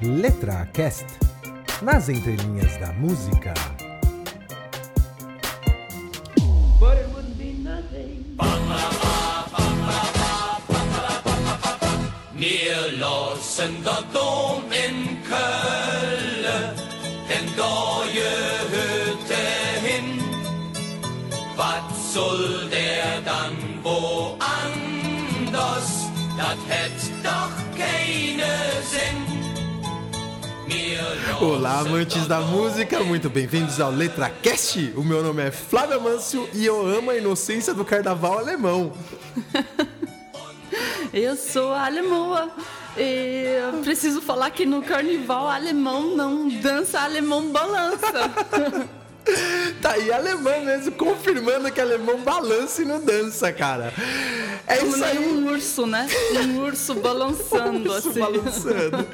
Letra Cast. Nas entrelinhas da música. Wir lassen Dom in Köln, den neue Olá, amantes da música, muito bem-vindos ao Letra Cast. O meu nome é Flávio Amâncio e eu amo a inocência do carnaval alemão. Eu sou alemã. E eu preciso falar que no carnaval alemão não dança, alemão balança. Tá aí alemão mesmo, confirmando que alemão balança e não dança, cara. É isso aí. um urso, né? Um urso balançando Isso, assim. balançando.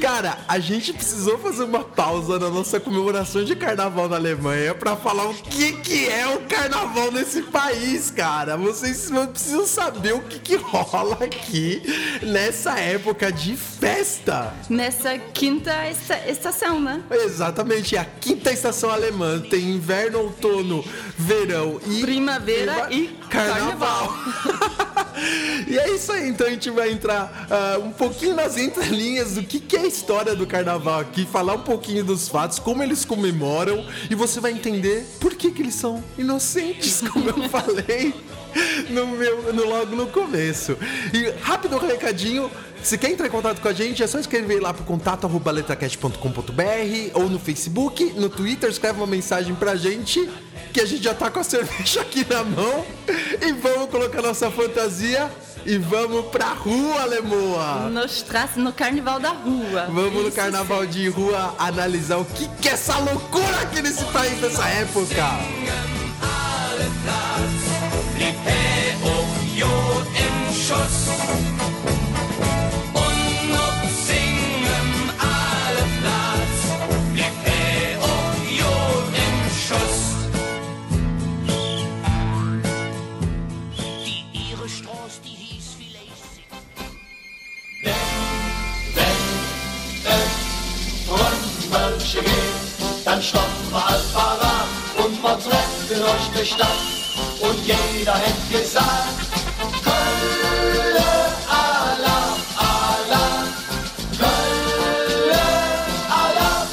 Cara, a gente precisou fazer uma pausa na nossa comemoração de carnaval na Alemanha pra falar o que, que é o carnaval nesse país, cara. Vocês precisam saber o que, que rola aqui nessa época de festa. Nessa quinta esta- estação, né? Exatamente, a quinta estação alemã tem inverno, outono, verão e Primavera e carnaval. e é isso aí, então a gente vai entrar ah, um pouquinho nas entrelinhas do que, que é a história do carnaval aqui, falar um pouquinho dos fatos, como eles comemoram, e você vai entender por que, que eles são inocentes, como eu falei no meu, no- logo no começo. E rápido recadinho. Se quer entrar em contato com a gente, é só escrever lá pro contato arroba letracast.com.br ou no Facebook, no Twitter, escreve uma mensagem pra gente, que a gente já tá com a cerveja aqui na mão. E vamos colocar nossa fantasia e vamos pra rua, Lemoa! No, strasse- no carnaval da rua. Vamos no carnaval de rua analisar o que, que é essa loucura aqui nesse país nessa época. blieb Union im Schuss. Dann stoppen wir all parat und wir treffen euch durch Stadt. Und jeder hätt gesagt, Kölle, Allah, Allah, Kölle, Allah.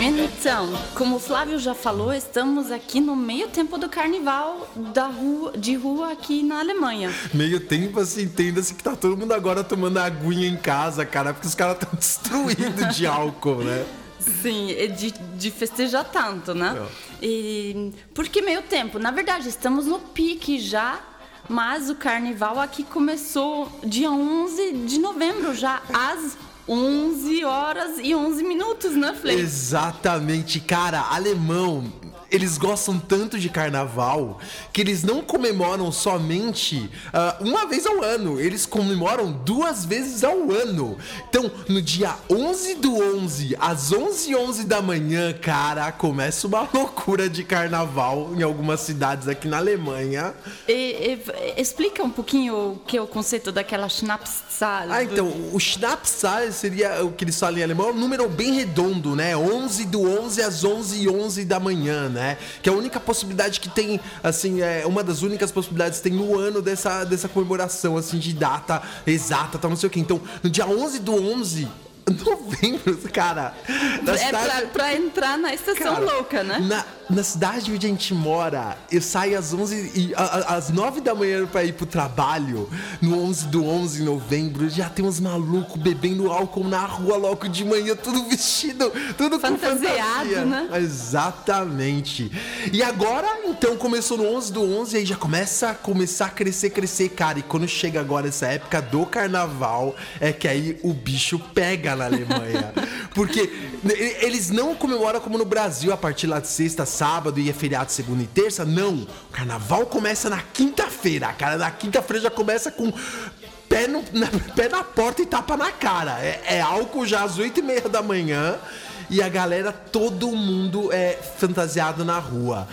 Então, como o Flávio já falou, estamos aqui no meio tempo do carnaval da rua, de rua aqui na Alemanha. Meio tempo assim, entenda-se que tá todo mundo agora tomando aguinha em casa, cara, porque os caras estão destruídos de álcool, né? Sim, é de, de festejar tanto, né? É. E por que meio tempo? Na verdade, estamos no pique já, mas o carnaval aqui começou dia 11 de novembro, já às 11 horas e 11 minutos, né, Flei? Exatamente, cara, alemão. Eles gostam tanto de carnaval que eles não comemoram somente ah, uma vez ao ano, eles comemoram duas vezes ao ano. Então, no dia 11 do 11, às 11 11 da manhã, cara, começa uma loucura de carnaval em algumas cidades aqui na Alemanha. E- e- explica um pouquinho o que é o conceito daquela Schnapszahl. Ah, então, o Schnapszahl seria o que eles falam em alemão, é um número bem redondo, né? 11 do 11 às 11 e 11 da manhã, né? Que é a única possibilidade que tem, assim, é uma das únicas possibilidades que tem no ano dessa, dessa comemoração, assim, de data exata, tal, não sei o que. Então, no dia 11 do 11, novembro, cara, na É cidade... pra, pra entrar na estação Cara, louca, né? Na, na cidade onde a gente mora, eu saio às 11 e a- às 9 da manhã pra ir pro trabalho, no 11 do 11 de novembro, já tem uns malucos bebendo álcool na rua logo de manhã, tudo vestido, tudo com Fantasiado, fantasia. né? Exatamente. E agora, então, começou no 11 do 11 e aí já começa a começar a crescer, crescer, cara. E quando chega agora essa época do carnaval, é que aí o bicho pega na Alemanha. Porque eles não comemoram como no Brasil, a partir lá de sexta, sábado e é feriado segunda e terça. Não. O carnaval começa na quinta-feira. Cara, na quinta-feira já começa com pé, no, na, pé na porta e tapa na cara. É, é álcool já às oito e meia da manhã e a galera, todo mundo é fantasiado na rua.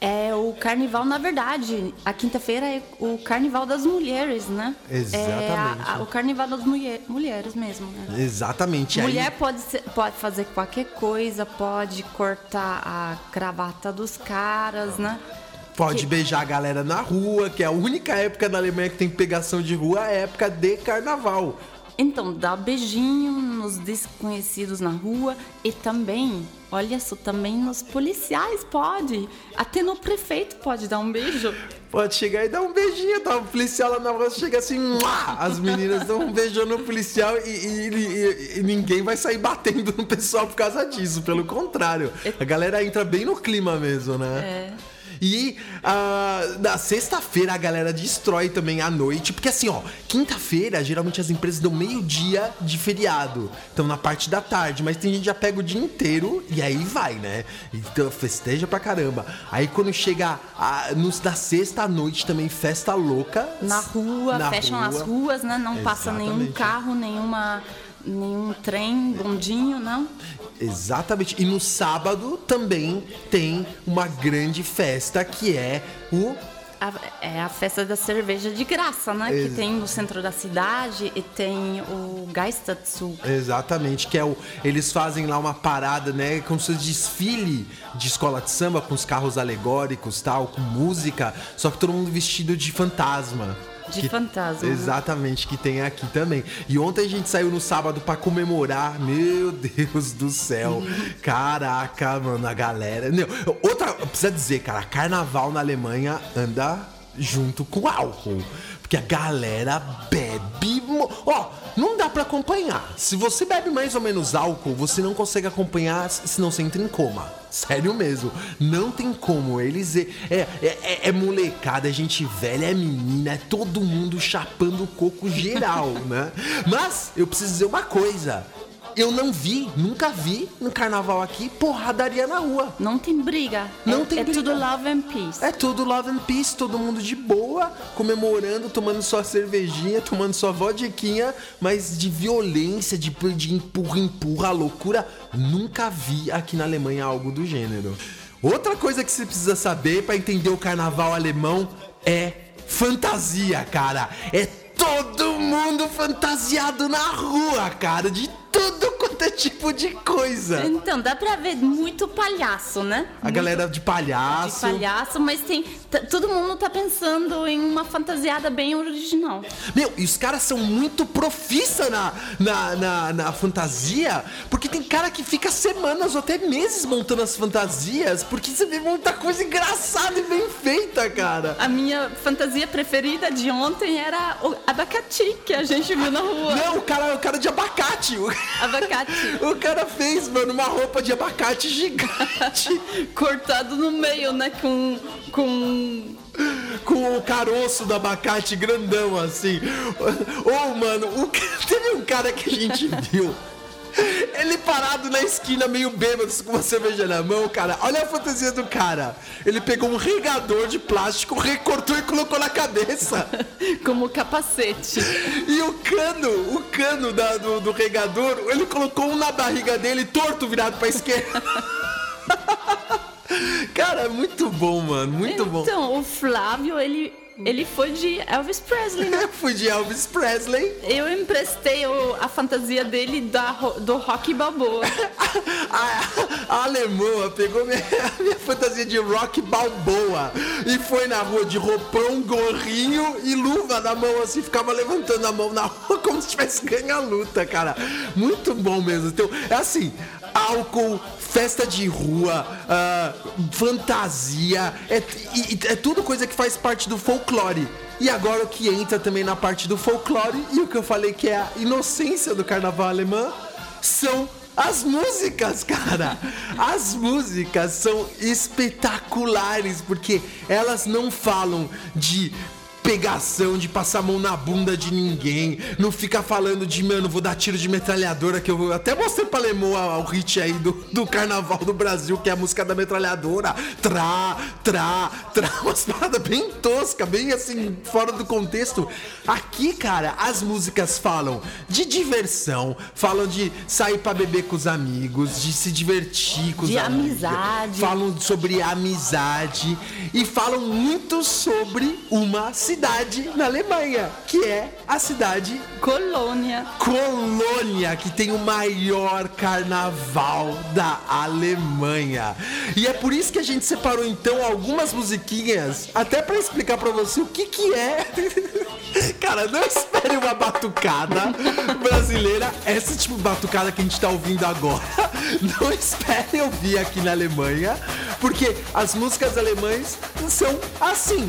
É o carnaval, na verdade, a quinta-feira é o carnaval das mulheres, né? Exatamente. É a- a- o carnaval das mulher, mulheres mesmo, né? Exatamente. aí- Mulher pode, ser- pode fazer qualquer coisa, pode cortar a gravata dos caras, né? Pode que- beijar a galera na rua, que é a única época da Alemanha que tem pegação de rua, é a época de carnaval. Então, dá beijinho nos desconhecidos na rua e também, olha só, também nos policiais pode. Até no prefeito pode dar um beijo. Pode chegar e dar um beijinho, tá? O policial lá na rua chega assim, as meninas dão um beijão no policial e, e- e- e ninguém vai sair batendo no pessoal por causa disso, pelo contrário. A galera entra bem no clima mesmo, né? É. E ah, na sexta-feira a galera destrói também à noite, porque assim, ó, quinta-feira geralmente as empresas dão meio-dia de feriado, então na parte da tarde, mas tem gente que já pega o dia inteiro e aí vai, né? Então festeja pra caramba. Aí quando chega a, nos, da sexta à noite também festa louca. Na rua, Na fecham rua. as ruas, né? Não passa nenhum Exatamente. carro, nenhuma, nenhum trem, bondinho, não. Exatamente. E no sábado também tem uma grande festa que é o A- é a festa da cerveja de graça, né? Ex- Que tem no centro da cidade e tem o Geisterzug. Exatamente, que é o. Eles fazem lá uma parada, né? Como se desfile de escola de samba com os carros alegóricos tal, com música, só que todo mundo vestido de fantasma. De fantasma, né? Exatamente, que tem aqui também. E ontem a gente saiu no sábado pra comemorar. Meu Deus do céu. Caraca, mano, a galera. Não, outra, precisa dizer, cara, carnaval na Alemanha anda junto com álcool. Porque a galera bebe. Ó, não dá pra acompanhar. Se você bebe mais ou menos álcool, você não consegue acompanhar, senão você entra em coma. Sério mesmo. Não tem como. Eles. É, é, é- é molecada, é gente velha, é menina, é todo mundo chapando o coco geral, né? Mas eu preciso dizer uma coisa. Eu não vi, nunca vi no carnaval aqui porradaria na rua. Não tem briga. Não é, tem é briga. tudo love and peace. É tudo love and peace, todo mundo de boa, comemorando, tomando sua cervejinha, tomando sua vodquinha, mas de violência, de, de empurra, empurra, loucura, nunca vi aqui na Alemanha algo do gênero. Outra coisa que você precisa saber pra entender o carnaval alemão é fantasia, cara. É todo mundo fantasiado na rua, cara, de tudo quanto é tipo de coisa. Então, dá pra ver muito palhaço, né? A Muito galera de palhaço. de palhaço, mas tem. todo mundo tá pensando em uma fantasiada bem original. Meu, e os caras são muito profissa na, na, na, na fantasia, porque tem cara que fica semanas ou até meses montando as fantasias, porque você vê muita coisa engraçada e bem feita, cara. A minha fantasia preferida de ontem era o abacate que a gente viu na rua. Não, o cara, o cara de abacate. O, Abacate o cara fez, mano, uma roupa de abacate gigante cortado no meio, né? Com. com. com o caroço do abacate grandão assim. Ô, mano, o, teve um cara que a gente viu. Ele parado na esquina, meio bêbado, com uma cerveja na mão, cara. Olha a fantasia do cara. Ele pegou um regador de plástico, recortou e colocou na cabeça. como capacete. E o cano, o cano da- do, do regador, ele colocou um na barriga dele, torto, virado pra esquerda. Cara, muito bom, mano, muito bom. Então, o Flávio, ele, ele foi de Elvis Presley, né? Fui de Elvis Presley. Eu emprestei o- a fantasia dele da, do Rock Balboa. A, a pegou minha, minha fantasia de rock balboa e foi na rua de roupão, gorrinho e luva na mão, assim, ficava levantando a mão na rua como se tivesse ganho a luta, cara. Muito bom mesmo. Então, é assim, álcool, festa de rua, ah, fantasia, é, é tudo coisa que faz parte do folclore. E agora o que entra também na parte do folclore e o que eu falei que é a inocência do carnaval alemão são as músicas, cara. As músicas são espetaculares porque elas não falam de pegação, de passar a mão na bunda de ninguém. Não fica falando de, mano, vou dar tiro de metralhadora, que eu vou. Até mostrei pra Lemoa o hit aí do, do Carnaval do Brasil, que é a música da metralhadora. Trá, trá, trá. Umas paradas bem tosca, bem assim, fora do contexto. Aqui, cara, as músicas falam de diversão, falam de sair pra beber com os amigos, de se divertir com os De amigos. amizade. Falam sobre amizade e falam muito sobre uma cidade na Alemanha, que é a cidade Colônia. Colônia, que tem o maior carnaval da Alemanha. E é por isso que a gente separou então algumas musiquinhas, até pra explicar pra você o que que é. Cara, não espere uma batucada brasileira, essa tipo de batucada que a gente tá ouvindo agora. Não espere ouvir aqui na Alemanha, porque as músicas alemãs são assim.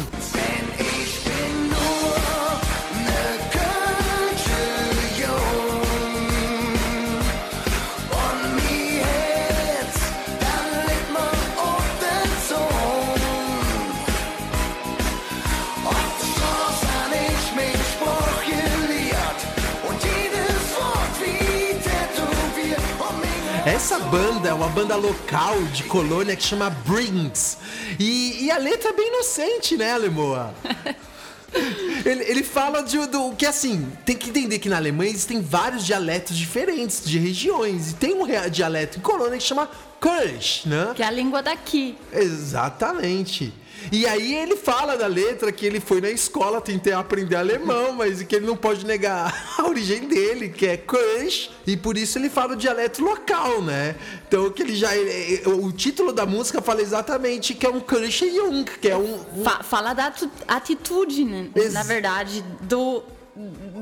Essa banda é uma banda local de Colônia que chama Brings. E, e a letra é bem inocente, né, Alemoa? Ele, ele fala de, do que assim, tem que entender que na Alemanha existem vários dialetos diferentes de regiões. E tem um dialeto em Colônia que chama Kölsch, né? Que é a língua daqui. Exatamente. E aí ele fala da letra que ele foi na escola tentar aprender alemão, mas que ele não pode negar a origem dele, que é Kölsch, e por isso ele fala o dialeto local, né? Então que ele já ele- o título da música fala exatamente que é um Kölsch Jung, que é um, um Fa- fala da atitude, né? Ex- na verdade, do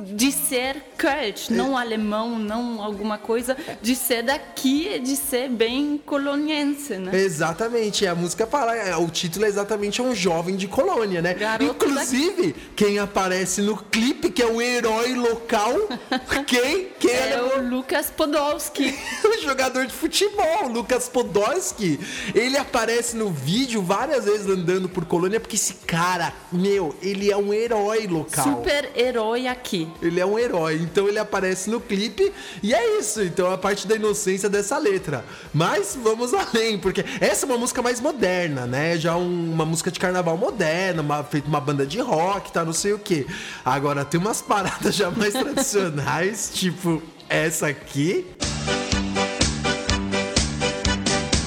de ser Kölsch, não alemão, não alguma coisa, de ser daqui, de ser bem coloniense, né? Exatamente, a música fala, é, o título é exatamente um jovem de colônia, né? Garoto Inclusive, quem aparece no clipe, que é o herói local, quem? Quem é, É o Lucas Podolski. o jogador de futebol, Lucas Podolski. Ele aparece no vídeo várias vezes andando por colônia, porque esse cara, meu, ele é um herói local. Super herói aqui. Ele é um herói, então ele aparece no clipe e é isso. Então a parte da inocência dessa letra. Mas vamos além, porque essa é uma música mais moderna, né? Já um- uma música de carnaval moderna, uma, feita uma banda de rock, tá? Não sei o que. Agora tem umas paradas já mais tradicionais, tipo essa aqui.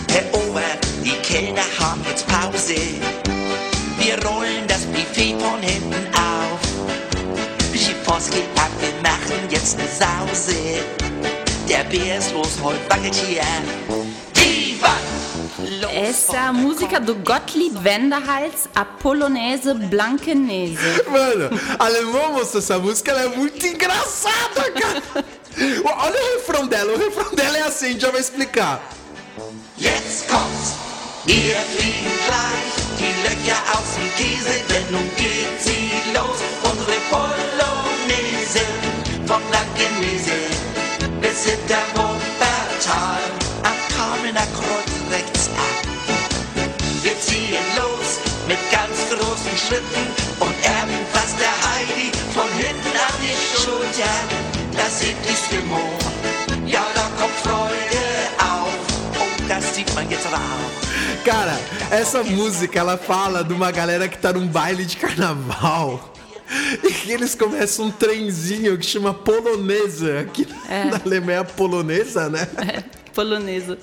Herr Ober, die Kellner haben jetzt Pause. Wir rollen das Buffet von hinten. Wir machen jetzt ne Sause. Der Bär ist los, heute wackelt hier. Essa é a música do Gottlieb Wenderhals, a polonese Blankenese. Mano, alemão mostrou essa música, ela é muito engraçada, cara. Olha o refrão dela, o refrão dela é assim, a gente já vai explicar. Jetzt kommt's, ihr fliegt gleich die Löcher aus dem Käse, denn nun geht sie los. Unsere Polonaise von Blankenese bis hinter Wuppertal am Kamener Kreuz rechts ab. Wir ziehen los mit ganz großen Schritten und erben fast der Heidi von hinten an die Schulter. Das sieht die Stimmung, ja, da kommt Freude auf. Und das sieht man jetzt raus. Cara, essa música ela fala de uma galera que tá num baile de carnaval. E que eles começam um trenzinho que chama polonesa. Aqui na Alemanha é polonesa, né? Polonesa.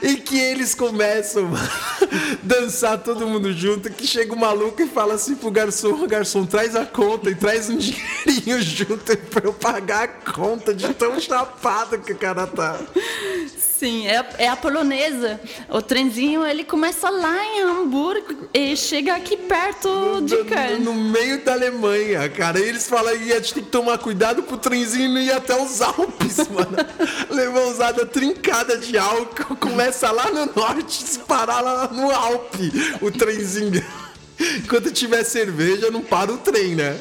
E que eles começam a dançar todo mundo junto. Que chega o maluco e fala assim pro garçom: Garçom, traz a conta e traz um dinheirinho junto pra eu pagar a conta de tão chapado que o cara tá. Sim, é, é a polonesa. O trenzinho ele começa lá em Hamburgo e chega aqui perto de no, Köln. no meio da Alemanha, cara. E eles falam que a gente tem que tomar cuidado pro trenzinho não ir até os Alpes, mano. Levar usada trincada de álcool, começa lá no norte, se parar lá no Alpe, o trenzinho. Enquanto tiver cerveja, não para o trem, né?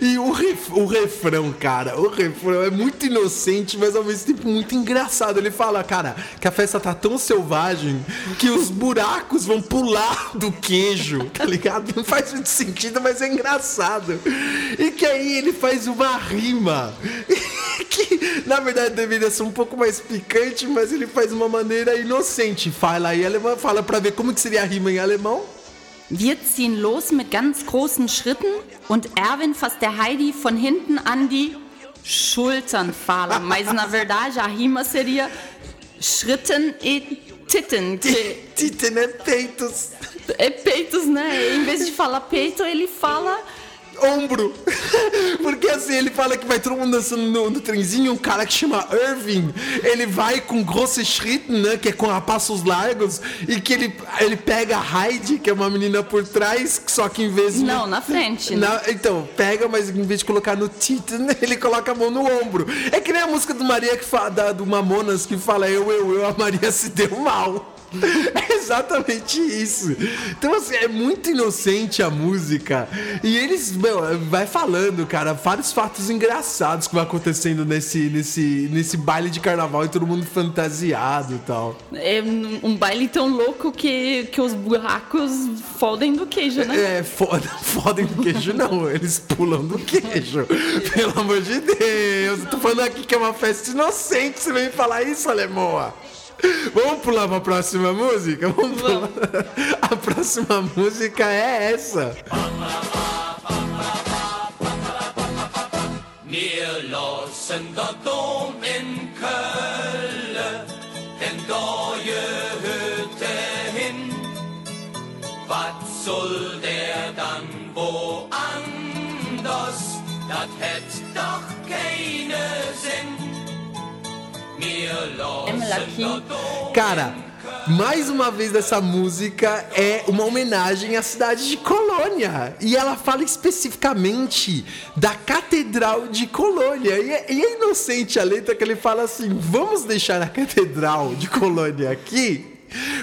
E o, ref- o refrão, cara, o refrão é muito inocente, mas ao mesmo tempo muito engraçado. Ele fala, cara, que a festa tá tão selvagem que os buracos vão pular do queijo, tá ligado? Não faz muito sentido, mas é engraçado. E que aí ele faz uma rima. Que na verdade deveria ser um pouco mais picante, mas ele faz de uma maneira inocente. Fala em alemão, fala pra ver como que seria a rima em alemão. Wir ziehen los mit ganz großen Schritten und Erwin fasst der Heidi von hinten an die Schultern fala. Mas na verdade a rima seria Schritten e Titten. que Titen é peitos. É peitos, né? Em vez de falar peito, ele fala. Ombro. Porque assim, ele fala que vai todo mundo dançando no, no trenzinho, um cara que chama Irving, ele vai com grosse Schritten, né, que é com a passos largos, e que ele, ele pega a Heidi, que é uma menina por trás, só que em vez de... Não, na frente. né? Na- então, pega, mas em vez de colocar no Titan, ele coloca a mão no ombro. É que nem a música do Maria que fala, da- do Mamonas que fala eu, eu, eu, a Maria se deu mal. É exatamente isso. Então, assim, é muito inocente a música. E eles, meu, vai falando, cara, vários fatos engraçados que vai acontecendo nesse, nesse, nesse baile de carnaval e todo mundo fantasiado e tal. É um baile tão louco que, que os buracos fodem do queijo, né? É, foda, fodem do queijo, não. Eles pulam do queijo. Pelo amor de Deus. Eu tô falando aqui que é uma festa inocente. Você vem falar isso, Alemoa? Vamos pular pra próxima música? Vamos pular. A próxima música é essa. Wir lassen der Dom in Köln, Cara, mais uma vez essa música é uma homenagem à cidade de Colônia. E ela fala especificamente da Catedral de Colônia. E é, e é inocente a letra que ele fala assim: vamos deixar a Catedral de Colônia aqui.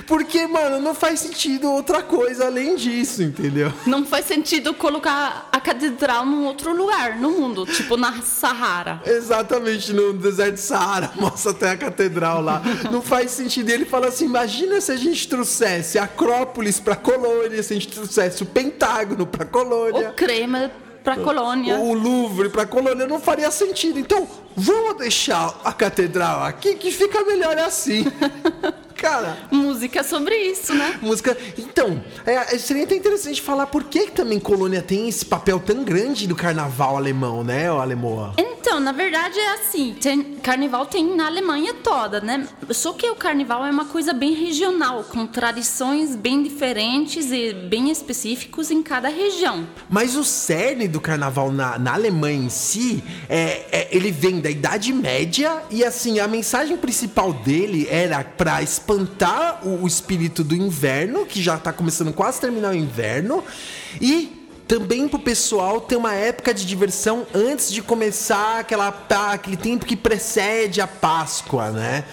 Porque, mano, não faz sentido outra coisa além disso, entendeu? Não faz sentido colocar a catedral num outro lugar no mundo, tipo na Sahara. Exatamente, no deserto de Saara, mostra até a catedral lá. Não faz sentido. E ele fala assim: imagina se a gente trouxesse a Acrópolis pra colônia, se a gente trouxesse o Pentágono pra colônia. O creme pra colônia. O Louvre pra colônia não faria sentido. Então, vamos deixar a catedral aqui que fica melhor assim. Cara, Música sobre isso, né? música. Então, é, seria até interessante falar por que, que também colônia tem esse papel tão grande do carnaval alemão, né, Alemoa? Então, na verdade é assim, tem, carnaval tem na Alemanha toda, né? Só que o carnaval é uma coisa bem regional, com tradições bem diferentes e bem específicos em cada região. Mas o cerne do carnaval na, na Alemanha em si, é, é- ele vem da Idade Média e assim, a mensagem principal dele era pra espantar o, o espírito do inverno, que já tá começando quase a terminar o inverno, e também pro pessoal ter uma época de diversão antes de começar aquela, aquele tempo que precede a Páscoa, né?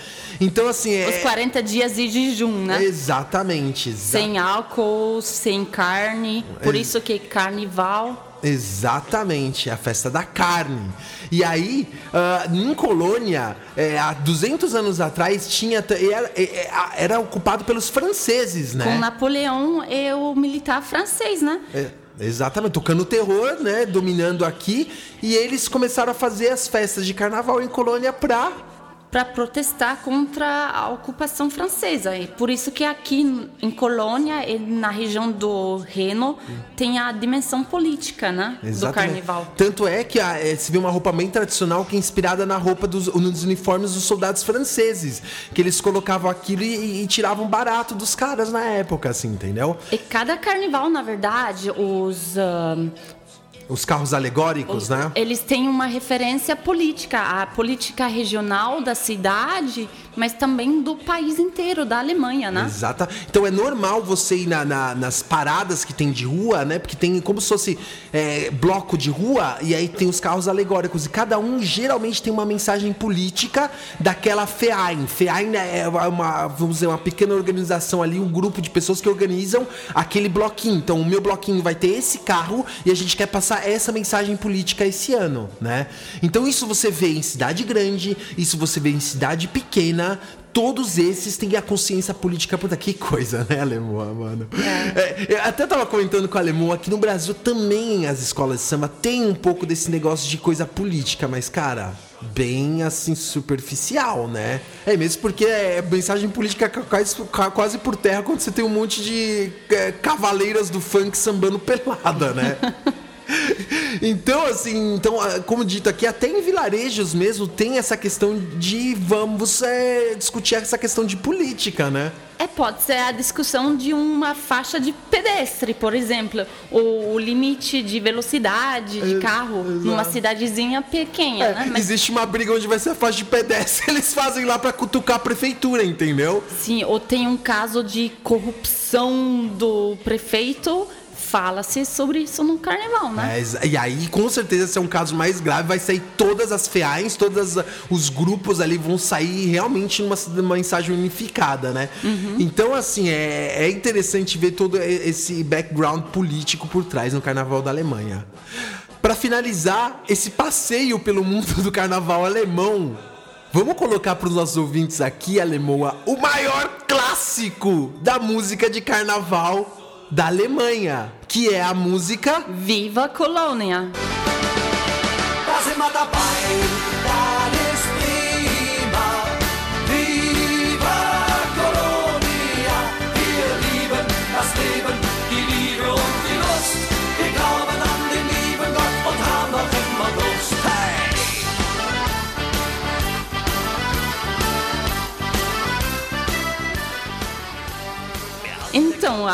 Então, assim, é. Os 40 dias de jejum, né? Exatamente, exa- Sem álcool, sem carne, por isso que carnaval. Exatamente, é a festa da carne. E aí, ah, em Colônia, é, há 200 anos atrás, tinha era, é, é, era ocupado pelos franceses, Com né? Napoleão e o militar francês, né? É, exatamente, tocando terror, né? Dominando aqui. E eles começaram a fazer as festas de carnaval em Colônia pra. Para protestar contra a ocupação francesa. E por isso que aqui em Colônia e na região do Reno tem a dimensão política, né? Do carnaval. Tanto é que a, é, se vê uma roupa bem tradicional que é inspirada na roupa dos nos uniformes dos soldados franceses. Que eles colocavam aquilo e, e tiravam barato dos caras na época, assim, entendeu? E cada carnaval, na verdade, os, ahn, Os carros alegóricos, né? Eles têm uma referência política, a política regional da cidade, mas também do país inteiro, da Alemanha, né? Exata. Então é normal você ir na- na- nas paradas que tem de rua, né? Porque tem como se fosse é, bloco de rua e aí tem os carros alegóricos. E cada um geralmente tem uma mensagem política daquela FEAIN. FEAIN é uma, vamos dizer, uma pequena organização ali, um grupo de pessoas que organizam aquele bloquinho. Então o meu bloquinho vai ter esse carro e a gente quer passar essa mensagem política esse ano, né? Então isso você vê em cidade grande, isso você vê em cidade pequena, todos esses têm a consciência política. Puta, que coisa, né, Alemoa, mano? É, eu até tava comentando com a Alemoa, aqui no Brasil também as escolas de samba têm um pouco desse negócio de coisa política, mas, cara, bem assim, superficial, né? É mesmo porque é mensagem política ca- quase, quase por terra quando você tem um monte de é, cavaleiras do funk sambando pelada, né? Então, assim, então, ah, como dito aqui, até em vilarejos mesmo tem essa questão de vamos é, discutir essa questão de política, né? É, pode ser a discussão de uma faixa de pedestre, por exemplo, o, o limite de velocidade de carro numa cidadezinha pequena, né? Mas Existe uma briga onde vai ser a faixa de pedestre, eles fazem lá pra cutucar a prefeitura, entendeu? sim, ou tem um caso de corrupção do prefeito, fala-se sobre isso no carnaval, né? Mas, e aí, com certeza, se é um caso mais grave, vai sair todas as FEAINs, todos os grupos ali vão sair realmente numa, numa mensagem unificada, né? Então, assim, é, é interessante ver todo esse background político por trás no Carnaval da Alemanha. Pra finalizar esse passeio pelo mundo do Carnaval alemão, vamos colocar para os nossos ouvintes aqui, Alemoa, o maior clássico da música de Carnaval da Alemanha, que é a música Viva Colônia! Dabei,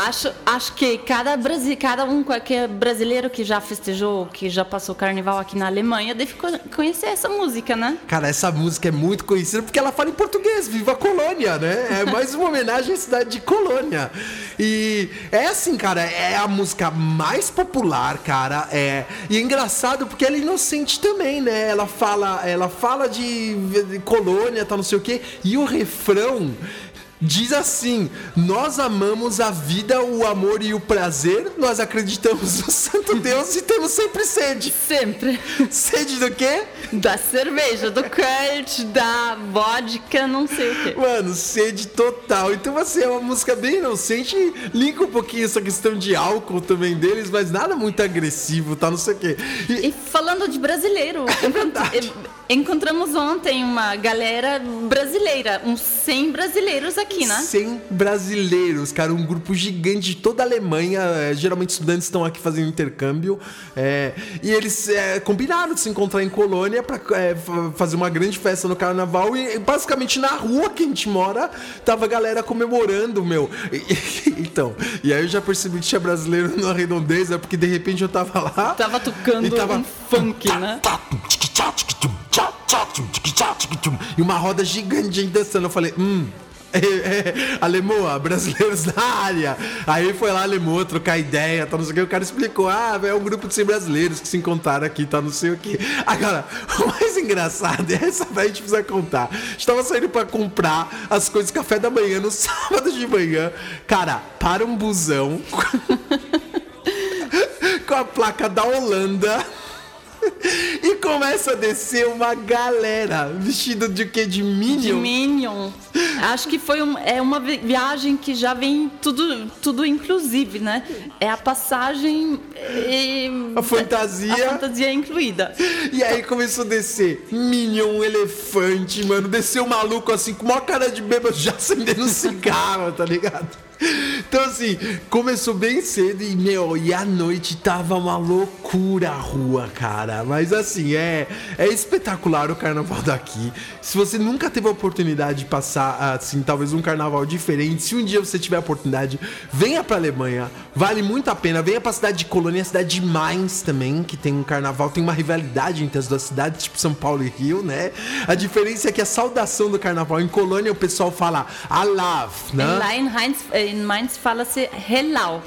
acho, acho que cada, brasi cada um, qualquer brasileiro que já festejou, que já passou carnaval aqui na Alemanha, deve co- conhecer essa música, né? Cara, essa música é muito conhecida porque ela fala em português, Viva Colônia, né? É mais uma homenagem à cidade de Colônia. E é assim, cara, é a música mais popular, cara. É, e é engraçado porque ela é inocente também, né? Ela fala, ela fala de, de Colônia, tal, não sei o quê. E o refrão Diz assim: Nós amamos a vida, o amor e o prazer, nós acreditamos no Santo Deus e temos sempre sede. Sempre. Sede do quê? Da cerveja, do Kurt, da vodka, não sei o quê. Mano, sede total. Então, assim, é uma música bem inocente. Linka um pouquinho essa questão de álcool também deles, mas nada muito agressivo, tá? Não sei o quê. E- E falando de brasileiro, encont- verdade. eh, encontramos ontem uma galera brasileira, uns 100 brasileiros aqui, né? 100 brasileiros, cara, um grupo gigante de toda a Alemanha. é, geralmente estudantes estão aqui fazendo intercâmbio. é, e eles é, combinaram de se encontrar em Colônia pra é, fa- fazer uma grande festa no carnaval. E basicamente na rua que a gente mora, tava a galera comemorando, meu. E- então, e aí eu já percebi que tinha brasileiro na redondeza, porque de repente eu tava lá. Tava tocando e tava um funk, né? E uma roda gigante de gente dançando. Eu falei, hum. É, é, Alemoa, brasileiros na área. Aí foi lá, Alemoa, trocar ideia, tá, não sei o que. O cara explicou: ah, é um grupo de 100 brasileiros que se encontraram aqui, tá, não sei o que. Agora, o mais engraçado, é essa daí a gente precisa contar. A gente tava saindo pra comprar as coisas café da manhã no sábado de manhã. Cara, para um busão com a placa da Holanda. E começa a descer uma galera vestida de quê? De De Minion? Minion. Acho que foi um- é uma vi- viagem que já vem tudo, tudo inclusive, né? É a passagem e A fantasia. a fantasia incluída. E aí começou a descer Minion, um elefante, mano. Desceu um maluco assim, com uma cara de bêbado, já acendendo um cigarro, tá ligado? Então, assim, começou bem cedo e, meu, e à noite tava uma loucura a rua, cara. Mas, assim, é, é espetacular o carnaval daqui. Se você nunca teve a oportunidade de passar, assim, talvez um carnaval diferente, se um dia você tiver a oportunidade, venha pra Alemanha. Vale muito a pena. Venha pra cidade de Colônia, a cidade de Mainz também, que tem um carnaval, tem uma rivalidade entre as duas cidades, tipo São Paulo e Rio, né? A diferença é que a saudação do carnaval em Colônia, o pessoal fala Alav, né? Lá em, Heinz, em Mainz fala-se. Hellau,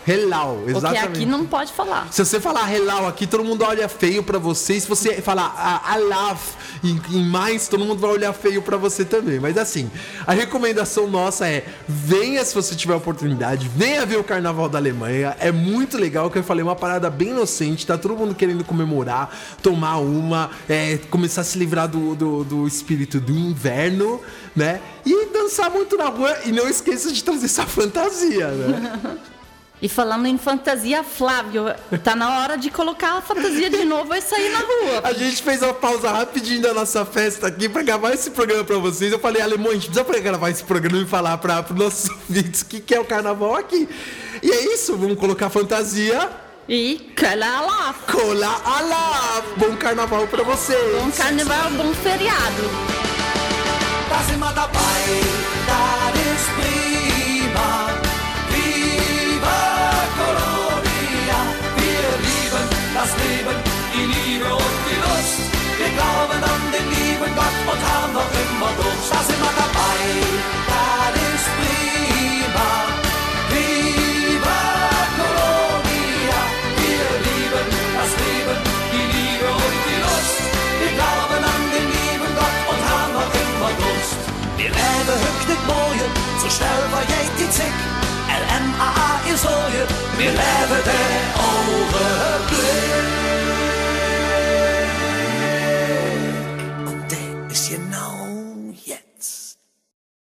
Porque exatamente. aqui não pode falar. Se você falar Hellau aqui, todo mundo olha feio pra você. E se você falar Alav em, em mais, todo mundo vai olhar feio pra você também. Mas assim, a recomendação nossa é: venha se você tiver oportunidade, venha ver o Carnaval da Alemanha. É muito legal, que eu falei, uma parada bem inocente. Tá todo mundo querendo comemorar, tomar uma, é, começar a se livrar do, do, do espírito do inverno, né? E dançar muito na rua. E não esqueça de trazer essa fantasia, né? E falando em fantasia, Flávio, tá na hora de colocar a fantasia de novo e sair na rua. A gente fez uma pausa rapidinho da nossa festa aqui pra gravar esse programa pra vocês. Eu falei, alemão, a gente precisa pra gravar esse programa e falar pra, pros nossos ouvintes o que, que é o carnaval aqui. E é isso, vamos colocar fantasia. E cala lá. Cola alá! Bom carnaval pra vocês! Bom carnaval, bom feriado. Da sind wir We je meer leven en over.